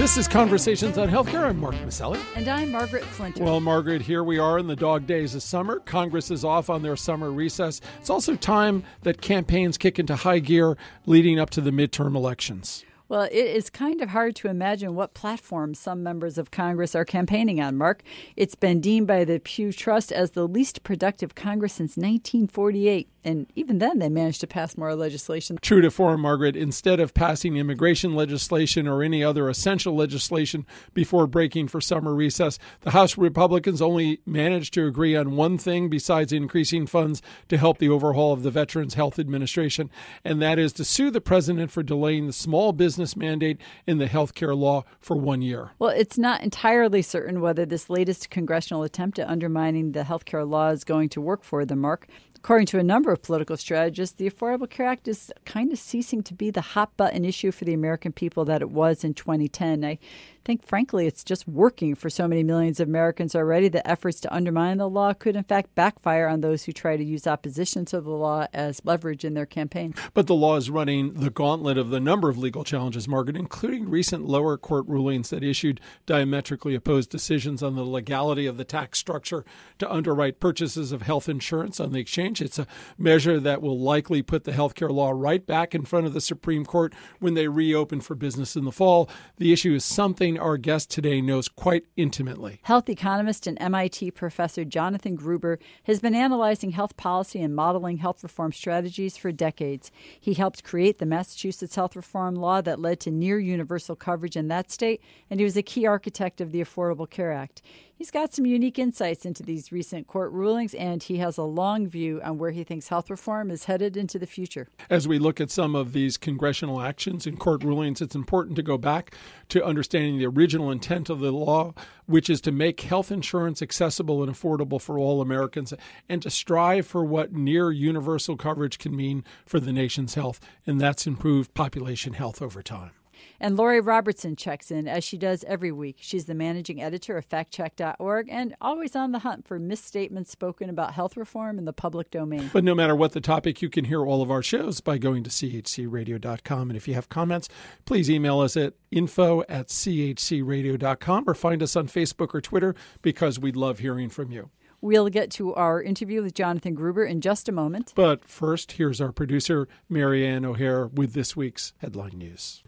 This is Conversations on Healthcare. I'm Mark Masselli. And I'm Margaret Flinter. Well, Margaret, here we are in the dog days of summer. Congress is off on their summer recess. It's also time that campaigns kick into high gear leading up to the midterm elections. Well, it is kind of hard to imagine what platform some members of Congress are campaigning on, Mark. It's been deemed by the Pew Trust as the least productive Congress since 1948. And even then, they managed to pass more legislation. True to form, Margaret, instead of passing immigration legislation or any other essential legislation before breaking for summer recess, the House Republicans only managed to agree on one thing besides increasing funds to help the overhaul of the Veterans Health Administration, and that is to sue the president for delaying the small business mandate in the health care law for one year. Well, it's not entirely certain whether this latest congressional attempt at undermining the health care law is going to work for them, Mark. According to a number of political strategists, the Affordable Care Act is kind of ceasing to be the hot button issue for the American people that it was in 2010. I think, frankly, it's just working for so many millions of Americans already that efforts to undermine the law could, in fact, backfire on those who try to use opposition to the law as leverage in their campaign. But the law is running the gauntlet of the number of legal challenges, Margaret, including recent lower court rulings that issued diametrically opposed decisions on the legality of the tax structure to underwrite purchases of health insurance on the exchange. It's a measure that will likely put the health care law right back in front of the Supreme Court when they reopen for business in the fall. The issue is something something our guest today knows quite intimately. Health economist and MIT professor Jonathan Gruber has been analyzing health policy and modeling health reform strategies for decades. He helped create the Massachusetts health reform law that led to near universal coverage in that state, and he was a key architect of the Affordable Care Act. He's got some unique insights into these recent court rulings, and he has a long view on where he thinks health reform is headed into the future. As we look at some of these congressional actions and court rulings, it's important to go back to understanding the original intent of the law, which is to make health insurance accessible and affordable for all Americans and to strive for what near universal coverage can mean for the nation's health, and that's improved population health over time. And Lori Robertson checks in as she does every week. She's the managing editor of factcheck.org and always on the hunt for misstatements spoken about health reform in the public domain. But no matter what the topic, you can hear all of our shows by going to chcradio.com. And if you have comments, please email us at info at chcradio.com or find us on Facebook or Twitter because we'd love hearing from you. We'll get to our interview with Jonathan Gruber in just a moment. But first, here's our producer, Marianne O'Hare, with this week's headline news.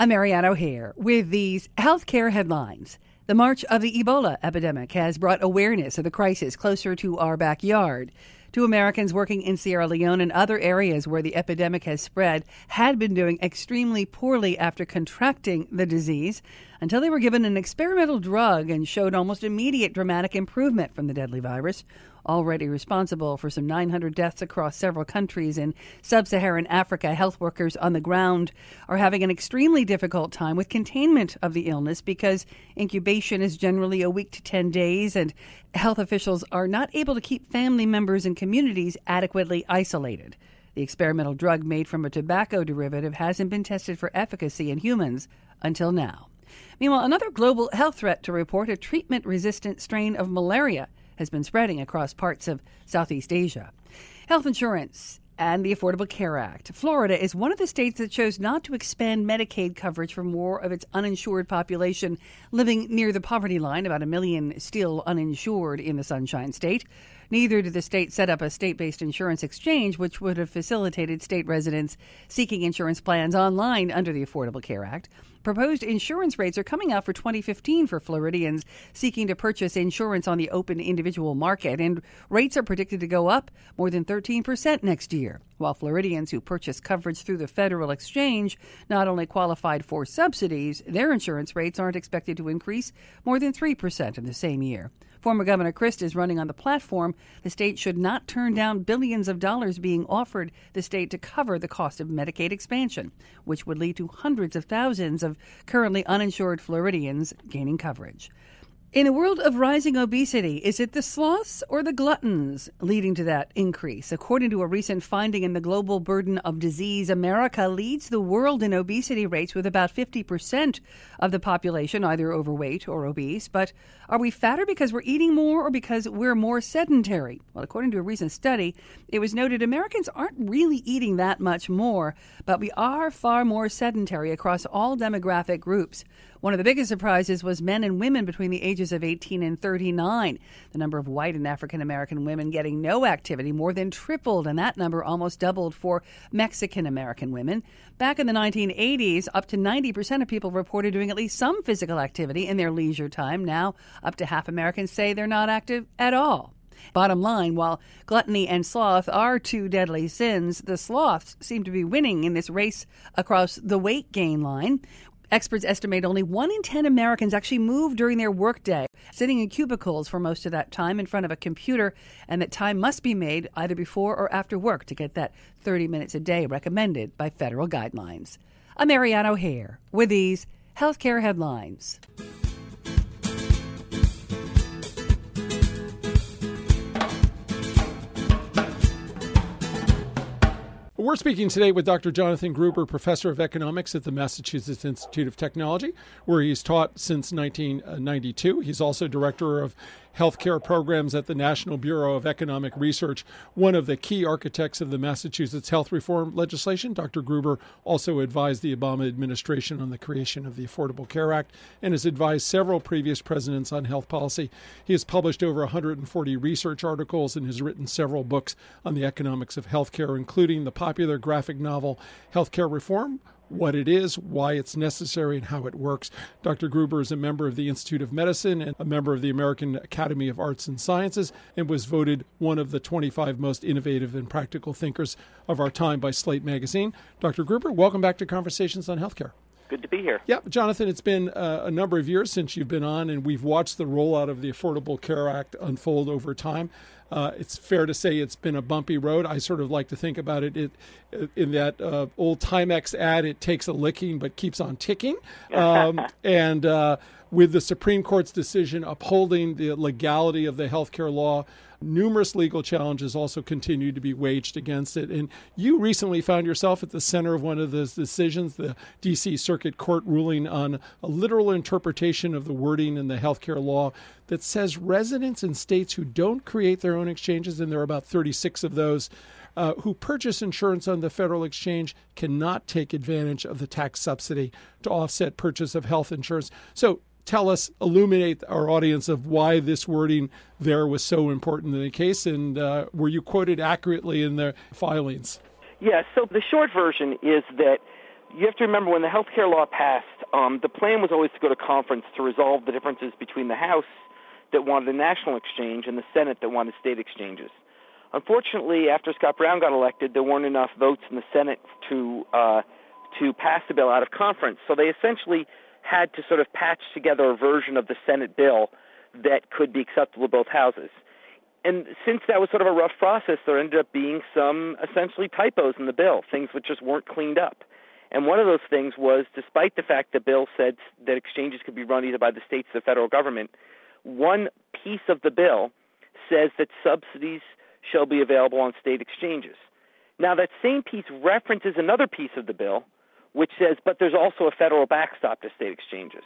I'm Marianne O'Hare with these healthcare headlines. The march of the Ebola epidemic has brought awareness of the crisis closer to our backyard. Two Americans working in Sierra Leone and other areas where the epidemic has spread had been doing extremely poorly after contracting the disease until they were given an experimental drug and showed almost immediate dramatic improvement from the deadly virus already responsible for some 900 deaths across several countries in sub Saharan Africa, health workers on the ground are having an extremely difficult time with containment of the illness because incubation is generally a week to 10 days, and health officials are not able to keep family members and communities adequately isolated. The experimental drug made from a tobacco derivative hasn't been tested for efficacy in humans until now. Meanwhile, another global health threat to report a treatment resistant strain of malaria has been spreading across parts of Southeast Asia. Health insurance and the Affordable Care Act. Florida is one of the states that chose not to expand Medicaid coverage for more of its uninsured population living near the poverty line, about a million still uninsured in the Sunshine State. Neither did the state set up a state based insurance exchange, which would have facilitated state residents seeking insurance plans online under the Affordable Care Act. Proposed insurance rates are coming out for 2015 for Floridians seeking to purchase insurance on the open individual market, and rates are predicted to go up more than 13% next year. While Floridians who purchase coverage through the federal exchange not only qualified for subsidies, their insurance rates aren't expected to increase more than 3% in the same year. Former Governor Crist is running on the platform the state should not turn down billions of dollars being offered the state to cover the cost of Medicaid expansion, which would lead to hundreds of thousands of currently uninsured Floridians gaining coverage. In a world of rising obesity, is it the sloths or the gluttons leading to that increase? According to a recent finding in the Global Burden of Disease, America leads the world in obesity rates with about 50% of the population either overweight or obese. But are we fatter because we're eating more or because we're more sedentary? Well, according to a recent study, it was noted Americans aren't really eating that much more, but we are far more sedentary across all demographic groups. One of the biggest surprises was men and women between the ages of 18 and 39. The number of white and African American women getting no activity more than tripled, and that number almost doubled for Mexican American women. Back in the 1980s, up to 90% of people reported doing at least some physical activity in their leisure time. Now, up to half Americans say they're not active at all. Bottom line, while gluttony and sloth are two deadly sins, the sloths seem to be winning in this race across the weight gain line. Experts estimate only one in 10 Americans actually move during their workday, sitting in cubicles for most of that time in front of a computer, and that time must be made either before or after work to get that 30 minutes a day recommended by federal guidelines. I'm O'Hare with these healthcare headlines. We're speaking today with Dr. Jonathan Gruber, professor of economics at the Massachusetts Institute of Technology, where he's taught since 1992. He's also director of healthcare programs at the National Bureau of Economic Research, one of the key architects of the Massachusetts health reform legislation. Dr. Gruber also advised the Obama administration on the creation of the Affordable Care Act and has advised several previous presidents on health policy. He has published over 140 research articles and has written several books on the economics of healthcare, including the popular graphic novel Healthcare Reform what it is, why it's necessary, and how it works. Dr. Gruber is a member of the Institute of Medicine and a member of the American Academy of Arts and Sciences and was voted one of the 25 most innovative and practical thinkers of our time by Slate magazine. Dr. Gruber, welcome back to Conversations on Healthcare. Good to be here. Yeah, Jonathan, it's been uh, a number of years since you've been on, and we've watched the rollout of the Affordable Care Act unfold over time. Uh, it's fair to say it's been a bumpy road. I sort of like to think about it, it in that uh, old Timex ad, it takes a licking but keeps on ticking. Um, and uh, with the Supreme Court's decision upholding the legality of the health care law, numerous legal challenges also continue to be waged against it. And you recently found yourself at the center of one of those decisions, the D.C. Circuit Court ruling on a literal interpretation of the wording in the healthcare law that says residents in states who don't create their own exchanges, and there are about 36 of those, uh, who purchase insurance on the federal exchange cannot take advantage of the tax subsidy to offset purchase of health insurance. So, tell us, illuminate our audience of why this wording there was so important in the case, and uh, were you quoted accurately in the filings? Yes. So the short version is that you have to remember when the health care law passed, um, the plan was always to go to conference to resolve the differences between the House that wanted a national exchange and the Senate that wanted state exchanges. Unfortunately, after Scott Brown got elected, there weren't enough votes in the Senate to uh, to pass the bill out of conference. So they essentially had to sort of patch together a version of the Senate bill that could be acceptable to both houses. And since that was sort of a rough process, there ended up being some essentially typos in the bill, things which just weren't cleaned up. And one of those things was, despite the fact the bill said that exchanges could be run either by the states or the federal government, one piece of the bill says that subsidies shall be available on state exchanges. Now, that same piece references another piece of the bill which says, but there's also a federal backstop to state exchanges.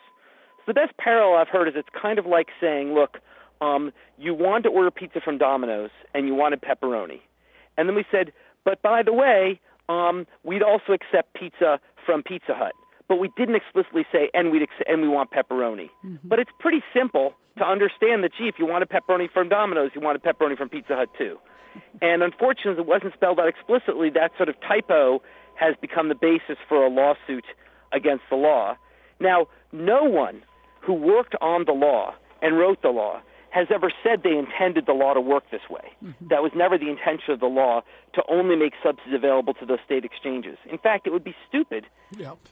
So the best parallel I've heard is it's kind of like saying, look, um, you wanted to order pizza from Domino's and you wanted pepperoni. And then we said, but by the way, um, we'd also accept pizza from Pizza Hut. But we didn't explicitly say, and, we'd ex- and we want pepperoni. Mm-hmm. But it's pretty simple to understand that, gee, if you wanted pepperoni from Domino's, you wanted pepperoni from Pizza Hut too. And unfortunately, it wasn't spelled out explicitly. That sort of typo has become the basis for a lawsuit against the law. Now, no one who worked on the law and wrote the law has ever said they intended the law to work this way. Mm-hmm. That was never the intention of the law to only make subsidies available to those state exchanges. In fact, it would be stupid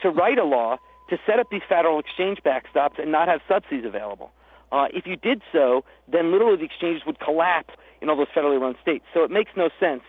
to write a law to set up these federal exchange backstops and not have subsidies available. Uh, if you did so, then literally the exchanges would collapse in all those federally run states. So it makes no sense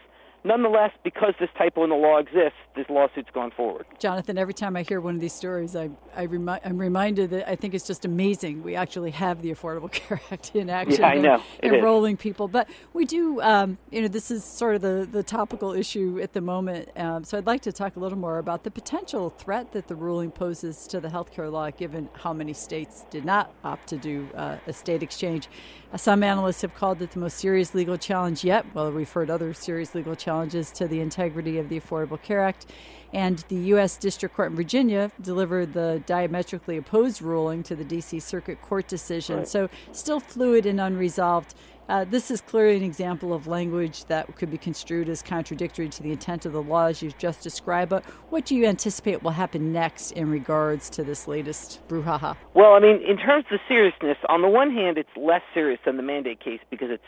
nonetheless, because this typo in the law exists, this lawsuit's gone forward. Jonathan, every time I hear one of these stories, I, I remi- I'm reminded that I think it's just amazing we actually have the Affordable Care Act in action. Yeah, I know. And, enrolling people. But we do, um, you know, this is sort of the, the topical issue at the moment. Um, so I'd like to talk a little more about the potential threat that the ruling poses to the healthcare law, given how many states did not opt to do uh, a state exchange. Some analysts have called it the most serious legal challenge yet. Well, we've heard other serious legal challenges to the integrity of the Affordable Care Act. And the U.S. District Court in Virginia delivered the diametrically opposed ruling to the D.C. Circuit Court decision. Right. So, still fluid and unresolved. Uh, this is clearly an example of language that could be construed as contradictory to the intent of the laws you've just described. But what do you anticipate will happen next in regards to this latest brouhaha? Well, I mean, in terms of seriousness, on the one hand, it's less serious than the mandate case because it's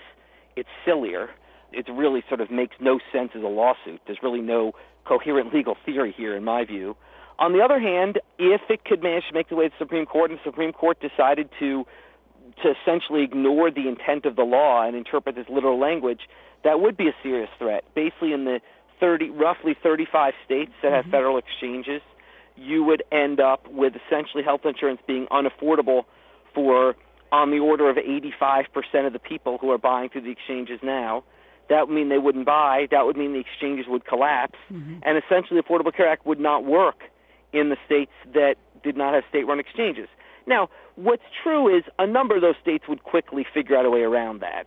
it's sillier. It really sort of makes no sense as a lawsuit. There's really no coherent legal theory here, in my view. On the other hand, if it could manage to make the way to the Supreme Court, and the Supreme Court decided to to essentially ignore the intent of the law and interpret this literal language, that would be a serious threat. Basically, in the 30, roughly 35 states that have mm-hmm. federal exchanges, you would end up with essentially health insurance being unaffordable for on the order of 85% of the people who are buying through the exchanges now. That would mean they wouldn't buy. That would mean the exchanges would collapse. Mm-hmm. And essentially, the Affordable Care Act would not work in the states that did not have state run exchanges. Now, what's true is a number of those states would quickly figure out a way around that.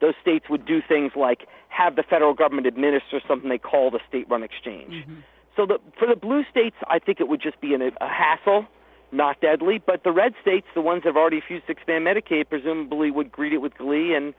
Those states would do things like have the federal government administer something they call the state-run exchange. Mm-hmm. So the, for the blue states, I think it would just be an, a hassle, not deadly. But the red states, the ones that have already refused to expand Medicaid, presumably would greet it with glee and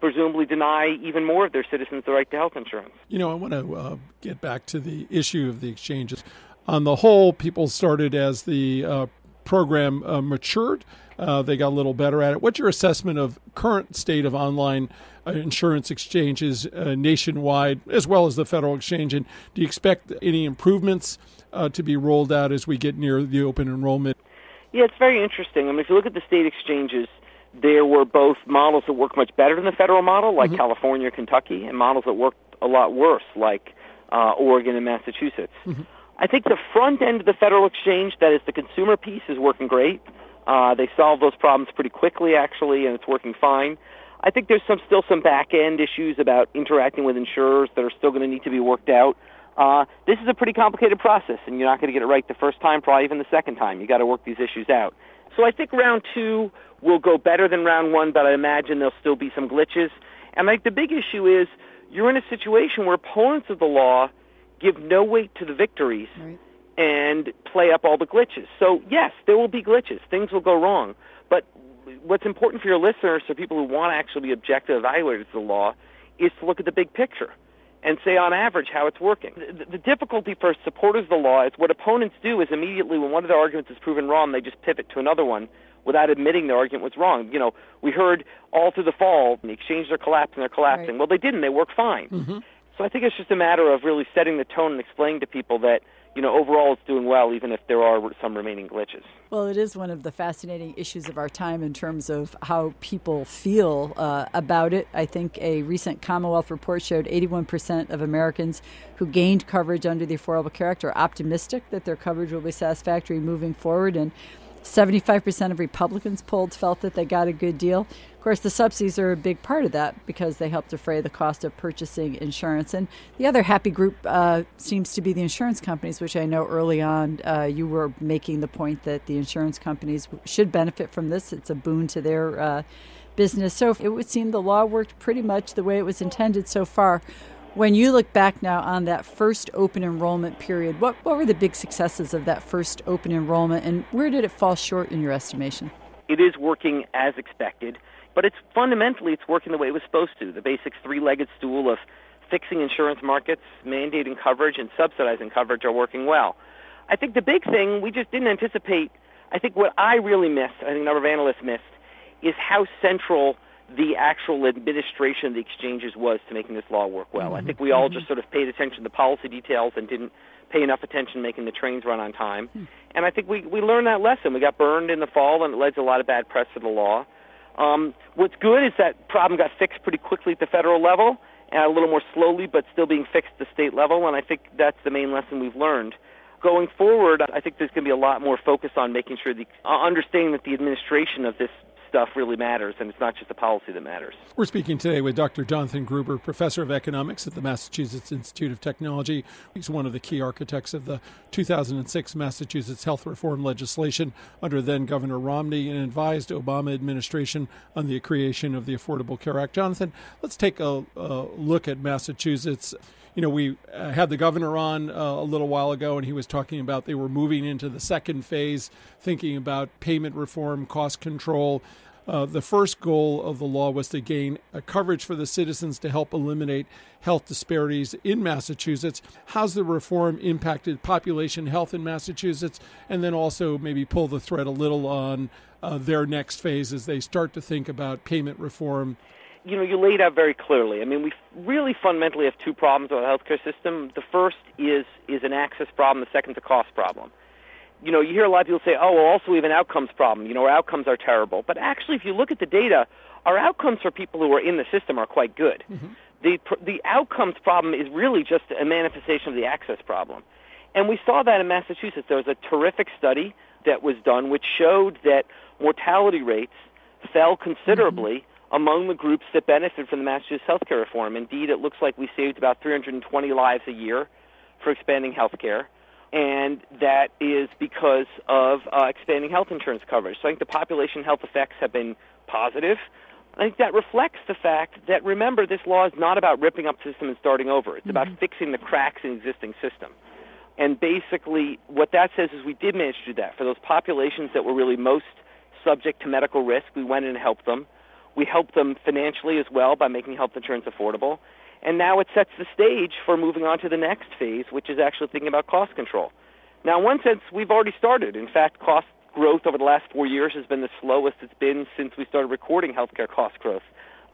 presumably deny even more of their citizens the right to health insurance. You know, I want to uh, get back to the issue of the exchanges. On the whole, people started as the uh, program uh, matured. Uh, they got a little better at it. What's your assessment of current state of online uh, insurance exchanges uh, nationwide, as well as the federal exchange? And do you expect any improvements uh, to be rolled out as we get near the open enrollment? Yeah, it's very interesting. I mean, if you look at the state exchanges, there were both models that work much better than the federal model, like mm-hmm. California, Kentucky, and models that worked a lot worse, like uh, Oregon and Massachusetts. Mm-hmm. I think the front end of the federal exchange, that is the consumer piece, is working great. Uh, they solve those problems pretty quickly, actually, and it's working fine. I think there's some still some back end issues about interacting with insurers that are still going to need to be worked out. Uh, this is a pretty complicated process, and you're not going to get it right the first time, probably even the second time. You got to work these issues out. So I think round two will go better than round one, but I imagine there'll still be some glitches. And I think the big issue is you're in a situation where opponents of the law give no weight to the victories right. and play up all the glitches. So, yes, there will be glitches. Things will go wrong. But what's important for your listeners, for people who want to actually be objective evaluators of the law, is to look at the big picture and say on average how it's working. The, the, difficulty for supporters of the law is what opponents do is immediately when one of their arguments is proven wrong, they just pivot to another one without admitting their argument was wrong. You know, we heard all through the fall the exchanges are collapsing, they're collapsing. Right. Well, they didn't. They work fine. Mm-hmm. So I think it's just a matter of really setting the tone and explaining to people that you know overall it's doing well, even if there are some remaining glitches. Well, it is one of the fascinating issues of our time in terms of how people feel uh, about it. I think a recent Commonwealth report showed 81% of Americans who gained coverage under the Affordable Care Act are optimistic that their coverage will be satisfactory moving forward, and 75% of Republicans polled felt that they got a good deal. Of course, the subsidies are a big part of that because they help defray the cost of purchasing insurance. And the other happy group uh, seems to be the insurance companies, which I know early on uh, you were making the point that the insurance companies should benefit from this. It's a boon to their uh, business. So it would seem the law worked pretty much the way it was intended so far. When you look back now on that first open enrollment period, what, what were the big successes of that first open enrollment and where did it fall short in your estimation? It is working as expected, but it's fundamentally it's working the way it was supposed to. The basic three-legged stool of fixing insurance markets, mandating coverage, and subsidizing coverage are working well. I think the big thing we just didn't anticipate. I think what I really missed, I think a number of analysts missed, is how central the actual administration of the exchanges was to making this law work well. Mm-hmm. I think we all mm-hmm. just sort of paid attention to the policy details and didn't pay enough attention making the trains run on time. Mm-hmm. And I think we, we learned that lesson. We got burned in the fall, and it led to a lot of bad press for the law. Um, what's good is that problem got fixed pretty quickly at the federal level, and a little more slowly, but still being fixed at the state level. And I think that's the main lesson we've learned. Going forward, I think there's going to be a lot more focus on making sure the uh, understanding that the administration of this stuff really matters, and it's not just the policy that matters. We're speaking today with Dr. Jonathan Gruber, professor of economics at the Massachusetts Institute of Technology. He's one of the key architects of the 2006 Massachusetts health reform legislation under then Governor Romney and advised the Obama administration on the creation of the Affordable Care Act. Jonathan, let's take a, a look at Massachusetts you know, we uh, had the governor on uh, a little while ago, and he was talking about they were moving into the second phase, thinking about payment reform, cost control. Uh, the first goal of the law was to gain coverage for the citizens to help eliminate health disparities in Massachusetts. How's the reform impacted population health in Massachusetts? And then also maybe pull the thread a little on uh, their next phase as they start to think about payment reform you know, you laid out very clearly. I mean, we really fundamentally have two problems with the healthcare system. The first is is an access problem. The second is a cost problem. You know, you hear a lot of people say, "Oh, well, also we have an outcomes problem." You know, our outcomes are terrible. But actually, if you look at the data, our outcomes for people who are in the system are quite good. Mm-hmm. The the outcomes problem is really just a manifestation of the access problem. And we saw that in Massachusetts. There was a terrific study that was done which showed that mortality rates fell considerably. Mm-hmm among the groups that benefit from the Massachusetts healthcare reform. Indeed, it looks like we saved about 320 lives a year for expanding health care, and that is because of uh, expanding health insurance coverage. So I think the population health effects have been positive. I think that reflects the fact that, remember, this law is not about ripping up the system and starting over. It's mm-hmm. about fixing the cracks in the existing system. And basically, what that says is we did manage to do that. For those populations that were really most subject to medical risk, we went in and helped them. We help them financially as well by making health insurance affordable. And now it sets the stage for moving on to the next phase, which is actually thinking about cost control. Now, in one sense, we've already started. In fact, cost growth over the last four years has been the slowest it's been since we started recording healthcare cost growth.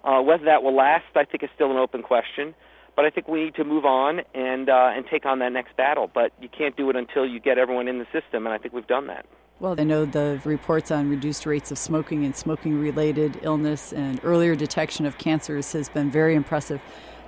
Uh, whether that will last, I think, is still an open question. But I think we need to move on and uh, and take on that next battle. But you can't do it until you get everyone in the system, and I think we've done that. Well, I know the reports on reduced rates of smoking and smoking related illness and earlier detection of cancers has been very impressive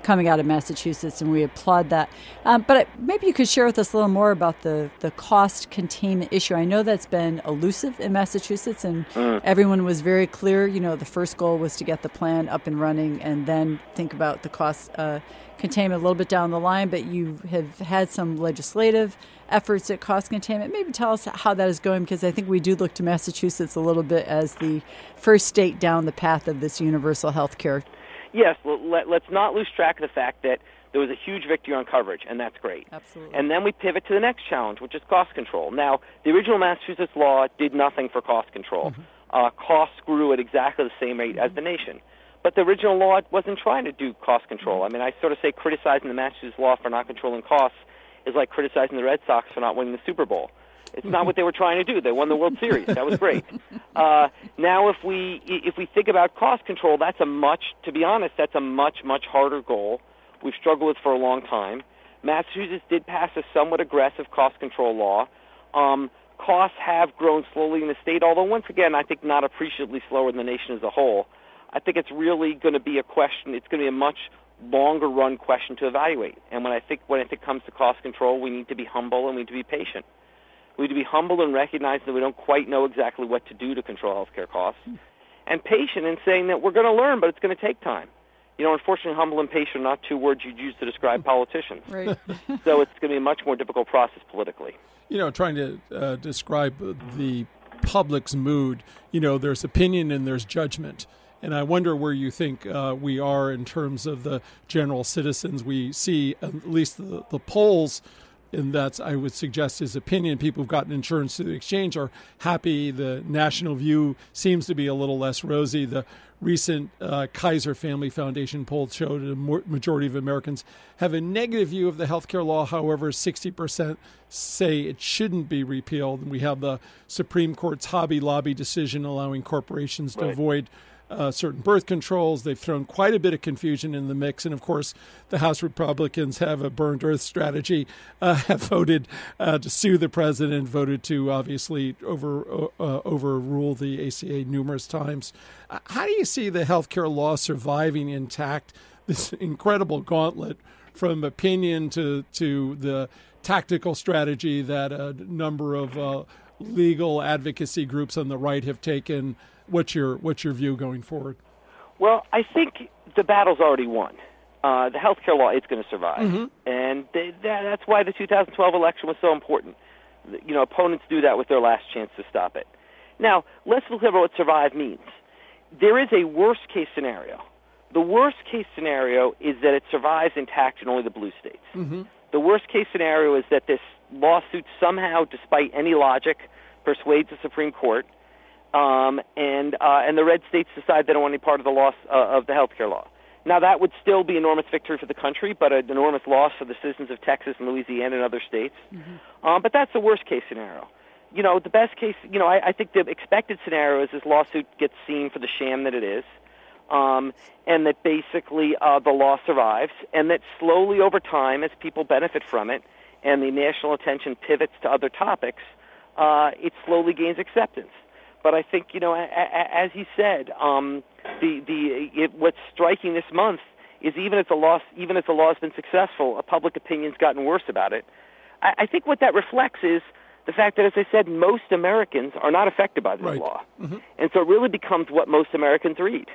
coming out of Massachusetts, and we applaud that. Um, but maybe you could share with us a little more about the, the cost containment issue. I know that's been elusive in Massachusetts, and mm. everyone was very clear. You know, the first goal was to get the plan up and running and then think about the cost uh, containment a little bit down the line. But you have had some legislative efforts at cost containment. Maybe tell us how that is going because I think we do look to Massachusetts a little bit as the first state down the path of this universal health care. Yes, let, let's not lose track of the fact that there was a huge victory on coverage, and that's great. Absolutely. And then we pivot to the next challenge, which is cost control. Now, the original Massachusetts law did nothing for cost control. Mm-hmm. Uh, costs grew at exactly the same rate mm-hmm. as the nation. But the original law wasn't trying to do cost control. Mm-hmm. I mean, I sort of say criticizing the Massachusetts law for not controlling costs is like criticizing the Red Sox for not winning the Super Bowl. It's not what they were trying to do. They won the World Series. That was great. Uh, now, if we if we think about cost control, that's a much, to be honest, that's a much much harder goal. We've struggled with for a long time. Massachusetts did pass a somewhat aggressive cost control law. Um, costs have grown slowly in the state, although once again, I think not appreciably slower than the nation as a whole. I think it's really going to be a question. It's going to be a much longer run question to evaluate. And when I think when I think comes to cost control, we need to be humble and we need to be patient. We need to be humble and recognize that we don't quite know exactly what to do to control healthcare costs, and patient in saying that we're going to learn, but it's going to take time. You know, unfortunately, humble and patient are not two words you'd use to describe politicians. Right. so it's going to be a much more difficult process politically. You know, trying to uh, describe the public's mood, you know, there's opinion and there's judgment. And I wonder where you think uh, we are in terms of the general citizens. We see at least the, the polls, and that's, I would suggest, his opinion. People who've gotten insurance through the exchange are happy. The national view seems to be a little less rosy. The recent uh, Kaiser Family Foundation poll showed a majority of Americans have a negative view of the healthcare law. However, 60% say it shouldn't be repealed. And we have the Supreme Court's Hobby Lobby decision allowing corporations to right. avoid uh, certain birth controls. They've thrown quite a bit of confusion in the mix. And of course, the House Republicans have a burned earth strategy, uh, have voted uh, to sue the president, voted to obviously over, uh, overrule the ACA numerous times. Uh, how do you see the health care law surviving intact? this incredible gauntlet from opinion to to the tactical strategy that a number of uh, legal advocacy groups on the right have taken. What's your what's your view going forward? Well, I think the battle's already won. Uh, the health care law is going to survive, mm-hmm. and they, that, that's why the 2012 election was so important. You know, opponents do that with their last chance to stop it. Now, let's look at what survive means. There is a worst case scenario. The worst case scenario is that it survives intact in only the blue states. Mm-hmm. The worst case scenario is that this lawsuit somehow, despite any logic, persuades the Supreme Court, um, and uh, and the red states decide they don't want any part of the loss uh, of the health care law. Now that would still be enormous victory for the country, but an enormous loss for the citizens of Texas and Louisiana and other states. Mm-hmm. Um, but that's the worst case scenario. You know, the best case, you know, I, I think the expected scenario is this lawsuit gets seen for the sham that it is, um, and that basically uh, the law survives, and that slowly over time, as people benefit from it, and the national attention pivots to other topics, uh, it slowly gains acceptance. But I think, you know, a, a, as he said, um, the the it, what's striking this month is even if the law even if the law has been successful, a public opinion's gotten worse about it. I, I think what that reflects is the fact that, as I said, most Americans are not affected by this right. law, mm-hmm. and so it really becomes what most Americans read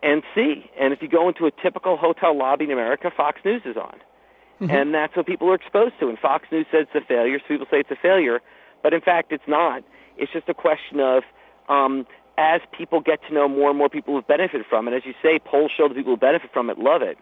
and see. And if you go into a typical hotel lobby in America, Fox News is on, mm-hmm. and that's what people are exposed to. And Fox News says it's a failure, so people say it's a failure, but in fact, it's not. It's just a question of um, as people get to know more and more people who benefit from it, as you say, polls show the people who benefit from it love it.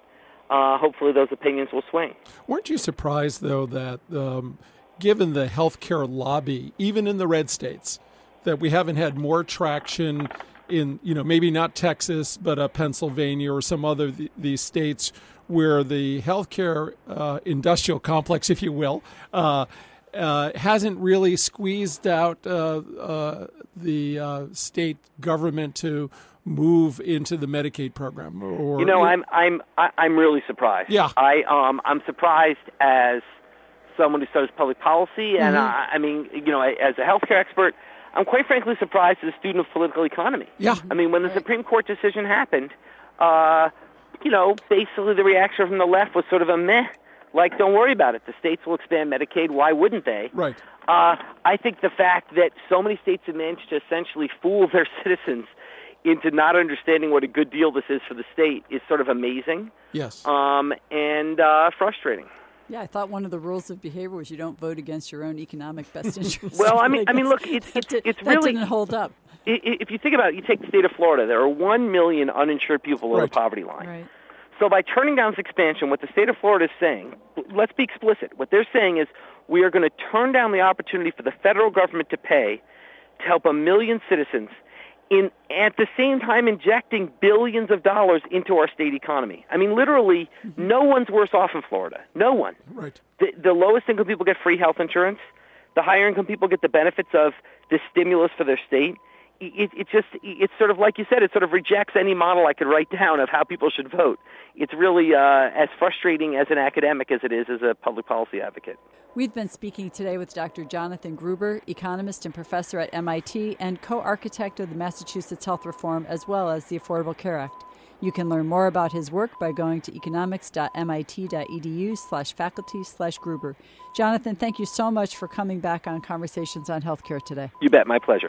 Uh, hopefully, those opinions will swing. Weren't you surprised, though, that um, given the healthcare lobby, even in the red states, that we haven't had more traction in, you know, maybe not Texas, but uh, Pennsylvania or some other th- these states where the healthcare uh, industrial complex, if you will, uh, uh, hasn't really squeezed out uh, uh, the uh, state government to move into the Medicaid program. Or you know, I'm I'm I'm really surprised. Yeah, I um I'm surprised as someone who studies public policy, and mm-hmm. I, I mean, you know, as a healthcare expert, I'm quite frankly surprised as a student of political economy. Yeah, I mean, when the Supreme Court decision happened, uh, you know, basically the reaction from the left was sort of a meh like, don't worry about it. The states will expand Medicaid. Why wouldn't they? Right. Uh, I think the fact that so many states have managed to essentially fool their citizens into not understanding what a good deal this is for the state is sort of amazing. Yes. Um, and uh, frustrating. Yeah, I thought one of the rules of behavior was you don't vote against your own economic best interest. well, I mean, I mean, look, it's it's, it's that really didn't hold up. If you think about it, you take the state of Florida. There are one million uninsured people below right. the poverty line. Right. So by turning down this expansion, what the state of Florida is saying, let's be explicit. What they're saying is we are going to turn down the opportunity for the federal government to pay to help a million citizens in at the same time injecting billions of dollars into our state economy. I mean literally no one's worse off in Florida. No one. Right. The, the lowest income people get free health insurance. The higher income people get the benefits of the stimulus for their state it, it just it's sort of like you said it sort of rejects any model I could write down of how people should vote. It's really uh, as frustrating as an academic as it is as a public policy advocate. We've been speaking today with Dr. Jonathan Gruber, economist and professor at MIT and co-architect of the Massachusetts Health Reform as well as the Affordable Care Act. You can learn more about his work by going to economics.mit.edu slash faculty slash Gruber. Jonathan, thank you so much for coming back on Conversations on Healthcare today. You bet. My pleasure.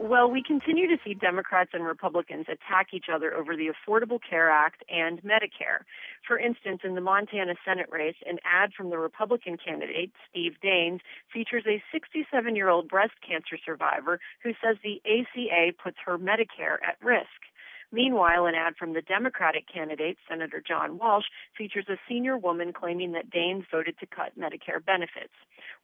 Well, we continue to see Democrats and Republicans attack each other over the Affordable Care Act and Medicare. For instance, in the Montana Senate race, an ad from the Republican candidate, Steve Daines, features a 67 year old breast cancer survivor who says the ACA puts her Medicare at risk. Meanwhile, an ad from the Democratic candidate, Senator John Walsh, features a senior woman claiming that Daines voted to cut Medicare benefits.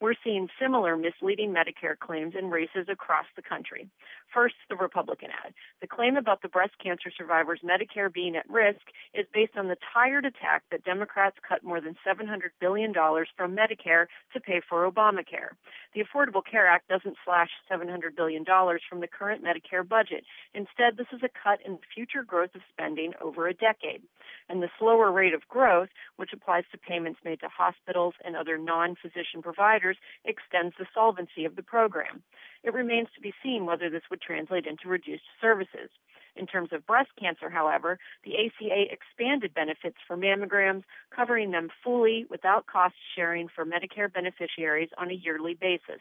We're seeing similar misleading Medicare claims in races across the country. First, the Republican ad. The claim about the breast cancer survivors' Medicare being at risk is based on the tired attack that Democrats cut more than $700 billion from Medicare to pay for Obamacare. The Affordable Care Act doesn't slash $700 billion from the current Medicare budget. Instead, this is a cut in future growth of spending over a decade. And the slower rate of growth, which applies to payments made to hospitals and other non physician providers, extends the solvency of the program. It remains to be seen whether this would translate into reduced services. In terms of breast cancer, however, the ACA expanded benefits for mammograms, covering them fully without cost sharing for Medicare beneficiaries on a yearly basis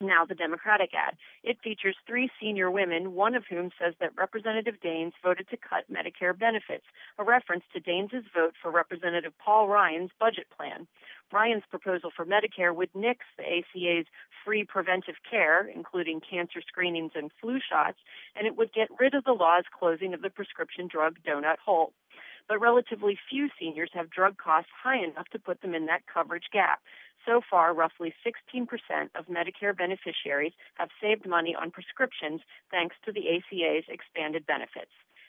now the Democratic ad. It features three senior women, one of whom says that Representative Daines voted to cut Medicare benefits, a reference to Daines' vote for Representative Paul Ryan's budget plan. Ryan's proposal for Medicare would nix the ACA's free preventive care, including cancer screenings and flu shots, and it would get rid of the law's closing of the prescription drug donut hole but relatively few seniors have drug costs high enough to put them in that coverage gap. So far, roughly 16% of Medicare beneficiaries have saved money on prescriptions thanks to the ACA's expanded benefits.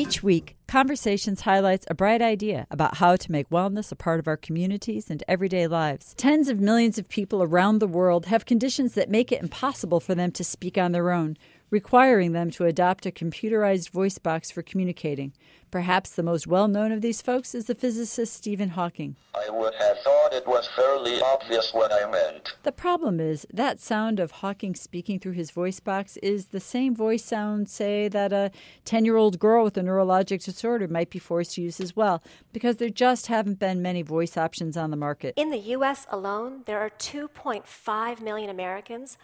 Each week, Conversations highlights a bright idea about how to make wellness a part of our communities and everyday lives. Tens of millions of people around the world have conditions that make it impossible for them to speak on their own, requiring them to adopt a computerized voice box for communicating. Perhaps the most well known of these folks is the physicist Stephen Hawking. I would have thought it was fairly obvious what I meant. The problem is that sound of Hawking speaking through his voice box is the same voice sound, say, that a 10 year old girl with a neurologic disorder might be forced to use as well, because there just haven't been many voice options on the market. In the U.S. alone, there are 2.5 million Americans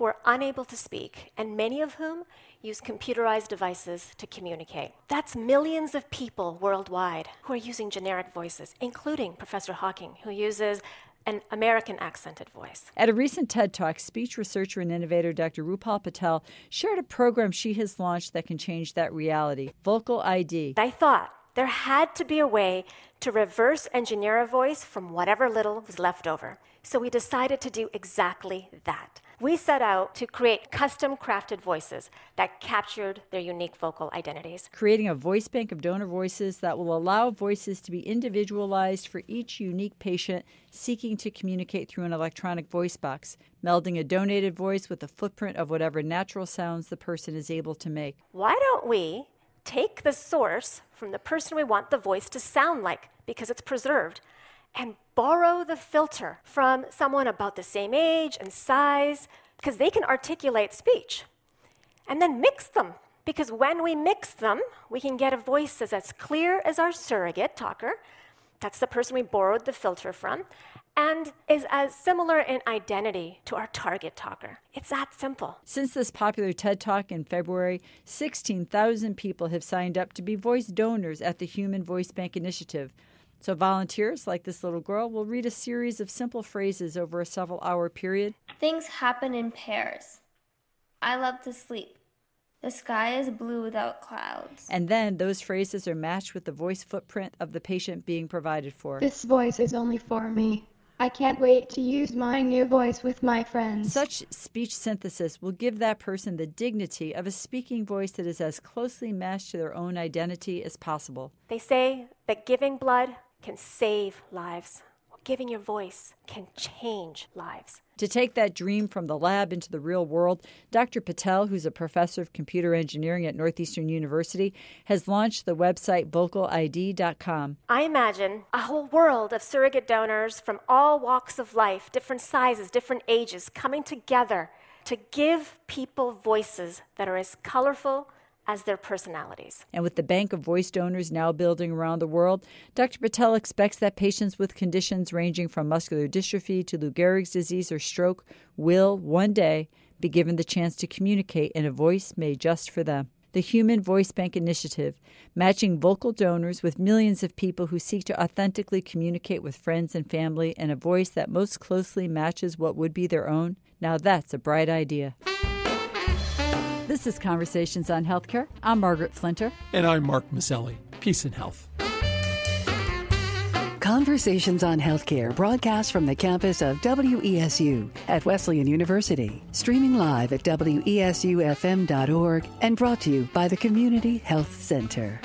who are unable to speak, and many of whom use computerized devices to communicate. That's millions of people worldwide who are using generic voices, including Professor Hawking, who uses an American accented voice. At a recent TED Talk, speech researcher and innovator Dr. Rupal Patel shared a program she has launched that can change that reality Vocal ID. I thought there had to be a way to reverse engineer a voice from whatever little was left over. So we decided to do exactly that we set out to create custom crafted voices that captured their unique vocal identities. Creating a voice bank of donor voices that will allow voices to be individualized for each unique patient seeking to communicate through an electronic voice box, melding a donated voice with a footprint of whatever natural sounds the person is able to make. Why don't we take the source from the person we want the voice to sound like because it's preserved? And borrow the filter from someone about the same age and size, because they can articulate speech. And then mix them, because when we mix them, we can get a voice that's as clear as our surrogate talker. That's the person we borrowed the filter from, and is as similar in identity to our target talker. It's that simple. Since this popular TED Talk in February, 16,000 people have signed up to be voice donors at the Human Voice Bank Initiative. So, volunteers like this little girl will read a series of simple phrases over a several hour period. Things happen in pairs. I love to sleep. The sky is blue without clouds. And then those phrases are matched with the voice footprint of the patient being provided for. This voice is only for me. I can't wait to use my new voice with my friends. Such speech synthesis will give that person the dignity of a speaking voice that is as closely matched to their own identity as possible. They say that giving blood can save lives. Giving your voice can change lives. To take that dream from the lab into the real world, Dr. Patel, who's a professor of computer engineering at Northeastern University, has launched the website vocalid.com. I imagine a whole world of surrogate donors from all walks of life, different sizes, different ages, coming together to give people voices that are as colorful as their personalities. And with the bank of voice donors now building around the world, Dr. Patel expects that patients with conditions ranging from muscular dystrophy to Lou Gehrig's disease or stroke will one day be given the chance to communicate in a voice made just for them. The Human Voice Bank Initiative, matching vocal donors with millions of people who seek to authentically communicate with friends and family in a voice that most closely matches what would be their own. Now that's a bright idea. This is Conversations on Healthcare. I'm Margaret Flinter. And I'm Mark Masselli. Peace and health. Conversations on Healthcare broadcast from the campus of WESU at Wesleyan University, streaming live at WESUFM.org and brought to you by the Community Health Center.